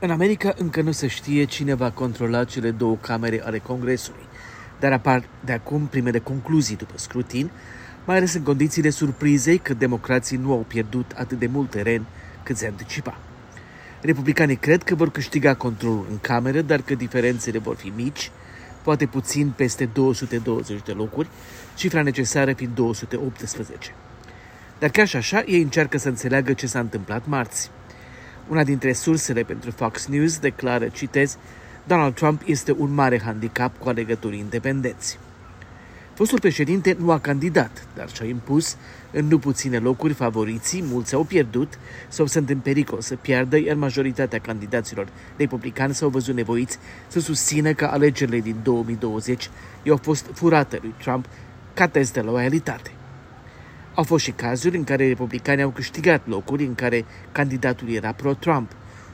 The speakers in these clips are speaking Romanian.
În America încă nu se știe cine va controla cele două camere ale Congresului, dar apar de acum primele concluzii după scrutin, mai ales în condițiile surprizei că democrații nu au pierdut atât de mult teren cât se anticipa. Republicanii cred că vor câștiga controlul în cameră, dar că diferențele vor fi mici, poate puțin peste 220 de locuri, cifra necesară fiind 218. Dar chiar și așa, ei încearcă să înțeleagă ce s-a întâmplat marți. Una dintre sursele pentru Fox News declară, citez, Donald Trump este un mare handicap cu alegătorii independenți. Fostul președinte nu a candidat, dar și-a impus în nu puține locuri favoriții, mulți au pierdut sau sunt în pericol să piardă, iar majoritatea candidaților republicani s-au văzut nevoiți să susțină că alegerile din 2020 i-au fost furate lui Trump ca test de loialitate. Au fost și cazuri în care republicanii au câștigat locuri în care candidatul era pro-Trump,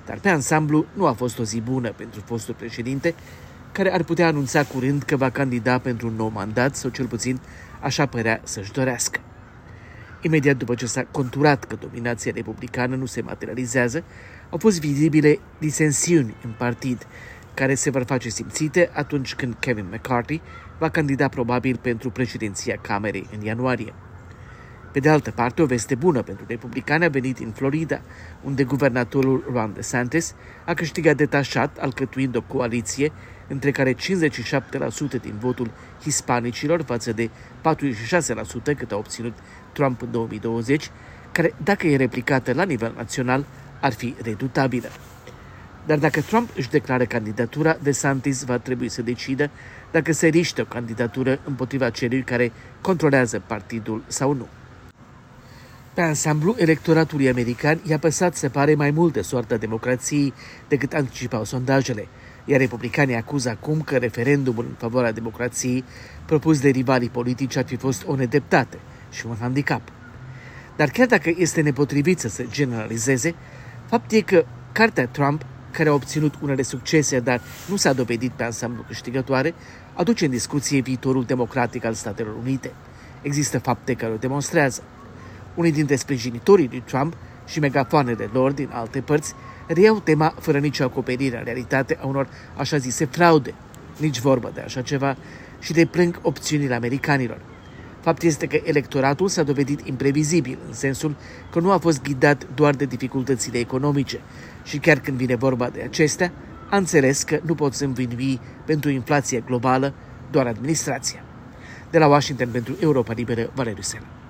dar pe ansamblu nu a fost o zi bună pentru fostul președinte, care ar putea anunța curând că va candida pentru un nou mandat sau cel puțin așa părea să-și dorească. Imediat după ce s-a conturat că dominația republicană nu se materializează, au fost vizibile disensiuni în partid, care se vor face simțite atunci când Kevin McCarthy va candida probabil pentru președinția Camerei în ianuarie. Pe de altă parte, o veste bună pentru republicani a venit în Florida, unde guvernatorul Ron DeSantis a câștigat detașat, alcătuind o coaliție între care 57% din votul hispanicilor față de 46% cât a obținut Trump în 2020, care, dacă e replicată la nivel național, ar fi redutabilă. Dar dacă Trump își declară candidatura, DeSantis va trebui să decidă dacă se riște o candidatură împotriva celui care controlează partidul sau nu. Pe ansamblu, electoratul american i-a păsat, se pare, mai mult de soarta democrației decât anticipau sondajele, iar republicanii acuză acum că referendumul în favoarea democrației propus de rivalii politici ar fi fost o nedreptate și un handicap. Dar chiar dacă este nepotrivit să se generalizeze, fapt e că cartea Trump, care a obținut unele succese, dar nu s-a dovedit pe ansamblu câștigătoare, aduce în discuție viitorul democratic al Statelor Unite. Există fapte care o demonstrează. Unii dintre sprijinitorii lui Trump și megafoanele lor din alte părți reiau tema fără nicio acoperire în realitate a unor așa zise fraude, nici vorbă de așa ceva, și de plâng opțiunile americanilor. Fapt este că electoratul s-a dovedit imprevizibil, în sensul că nu a fost ghidat doar de dificultățile economice și chiar când vine vorba de acestea, a înțeles că nu pot să învinui pentru inflația globală doar administrația. De la Washington pentru Europa Liberă, Valeriu Sena.